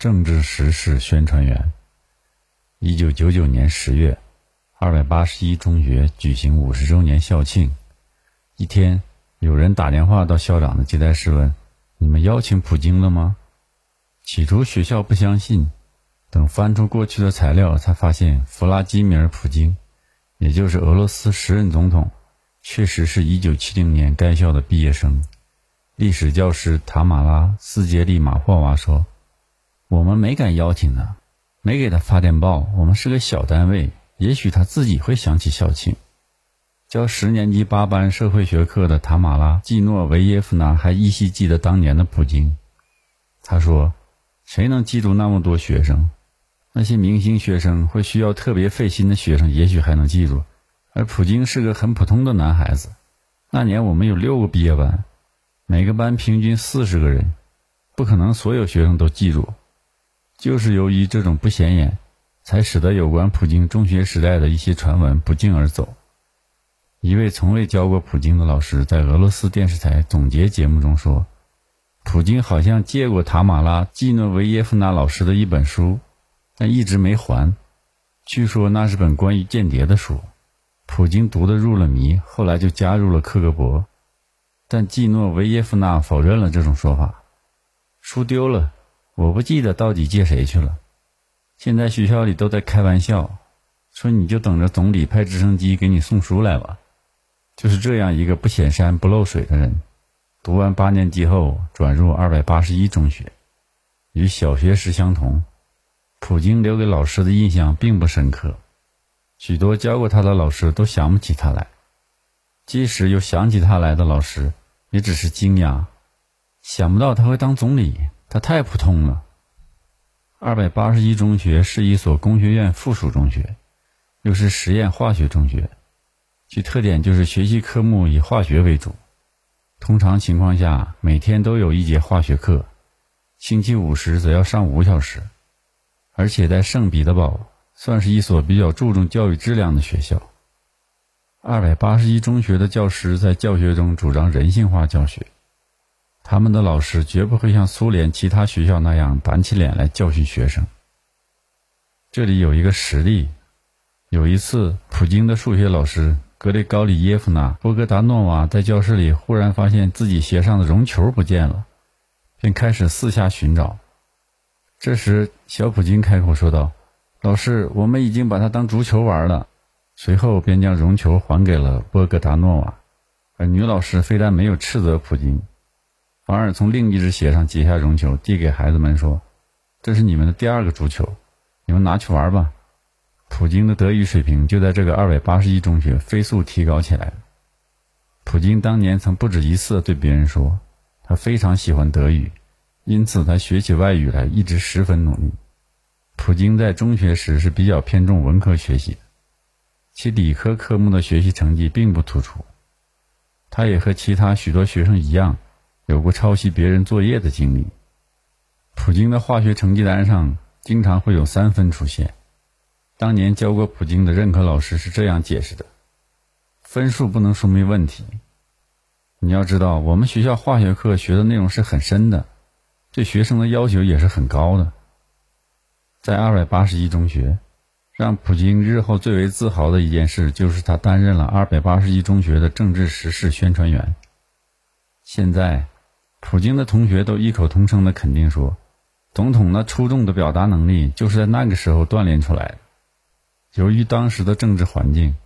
政治时事宣传员。一九九九年十月，二百八十一中学举行五十周年校庆。一天，有人打电话到校长的接待室问：“你们邀请普京了吗？”起初学校不相信，等翻出过去的材料，才发现弗拉基米尔·普京，也就是俄罗斯时任总统，确实是一九七零年该校的毕业生。历史教师塔马拉·斯杰利马霍娃说：“我们没敢邀请他，没给他发电报。我们是个小单位，也许他自己会想起校庆。”教十年级八班社会学课的塔马拉·季诺维耶夫娜还依稀记得当年的普京。他说：“谁能记住那么多学生？那些明星学生会需要特别费心的学生，也许还能记住。而普京是个很普通的男孩子。那年我们有六个毕业班。”每个班平均四十个人，不可能所有学生都记住。就是由于这种不显眼，才使得有关普京中学时代的一些传闻不胫而走。一位从未教过普京的老师在俄罗斯电视台总结节目中说：“普京好像借过塔马拉·季诺维耶夫娜老师的一本书，但一直没还。据说那是本关于间谍的书，普京读得入了迷，后来就加入了克格勃。”但季诺维耶夫娜否认了这种说法。书丢了，我不记得到底借谁去了。现在学校里都在开玩笑，说你就等着总理派直升机给你送书来吧。就是这样一个不显山不漏水的人，读完八年级后转入二百八十一中学。与小学时相同，普京留给老师的印象并不深刻，许多教过他的老师都想不起他来。即使有想起他来的老师。也只是惊讶，想不到他会当总理，它太普通了。二百八十一中学是一所工学院附属中学，又是实验化学中学，其特点就是学习科目以化学为主。通常情况下，每天都有一节化学课，星期五时则要上五小时，而且在圣彼得堡算是一所比较注重教育质量的学校。二百八十一中学的教师在教学中主张人性化教学，他们的老师绝不会像苏联其他学校那样板起脸来教训学生。这里有一个实例：有一次，普京的数学老师格雷高里耶夫娜·波格达诺娃在教室里忽然发现自己鞋上的绒球不见了，便开始四下寻找。这时，小普京开口说道：“老师，我们已经把它当足球玩了。”随后便将绒球还给了波格达诺娃，而女老师非但没有斥责普京，反而从另一只鞋上解下绒球递给孩子们说：“这是你们的第二个足球，你们拿去玩吧。”普京的德语水平就在这个二百八十一中学飞速提高起来。普京当年曾不止一次对别人说，他非常喜欢德语，因此他学起外语来一直十分努力。普京在中学时是比较偏重文科学习的。其理科科目的学习成绩并不突出，他也和其他许多学生一样，有过抄袭别人作业的经历。普京的化学成绩单上经常会有三分出现。当年教过普京的任课老师是这样解释的：分数不能说明问题。你要知道，我们学校化学课学的内容是很深的，对学生的要求也是很高的。在二百八十一中学。让普京日后最为自豪的一件事，就是他担任了二百八十一中学的政治时事宣传员。现在，普京的同学都异口同声的肯定说，总统那出众的表达能力就是在那个时候锻炼出来的。由于当时的政治环境，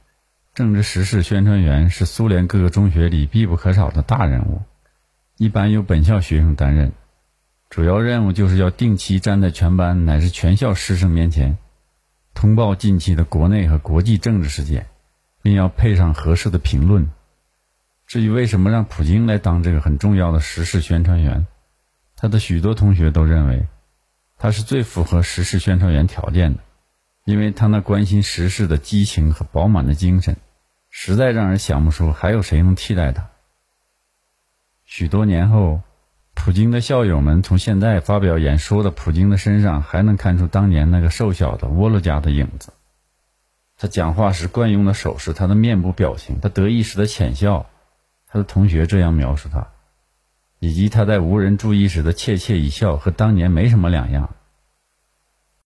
政治时事宣传员是苏联各个中学里必不可少的大人物，一般由本校学生担任，主要任务就是要定期站在全班乃至全校师生面前。通报近期的国内和国际政治事件，并要配上合适的评论。至于为什么让普京来当这个很重要的时事宣传员，他的许多同学都认为，他是最符合时事宣传员条件的，因为他那关心时事的激情和饱满的精神，实在让人想不出还有谁能替代他。许多年后。普京的校友们从现在发表演说的普京的身上，还能看出当年那个瘦小的沃洛加的影子。他讲话时惯用的手势，他的面部表情，他得意时的浅笑，他的同学这样描述他，以及他在无人注意时的窃窃一笑，和当年没什么两样。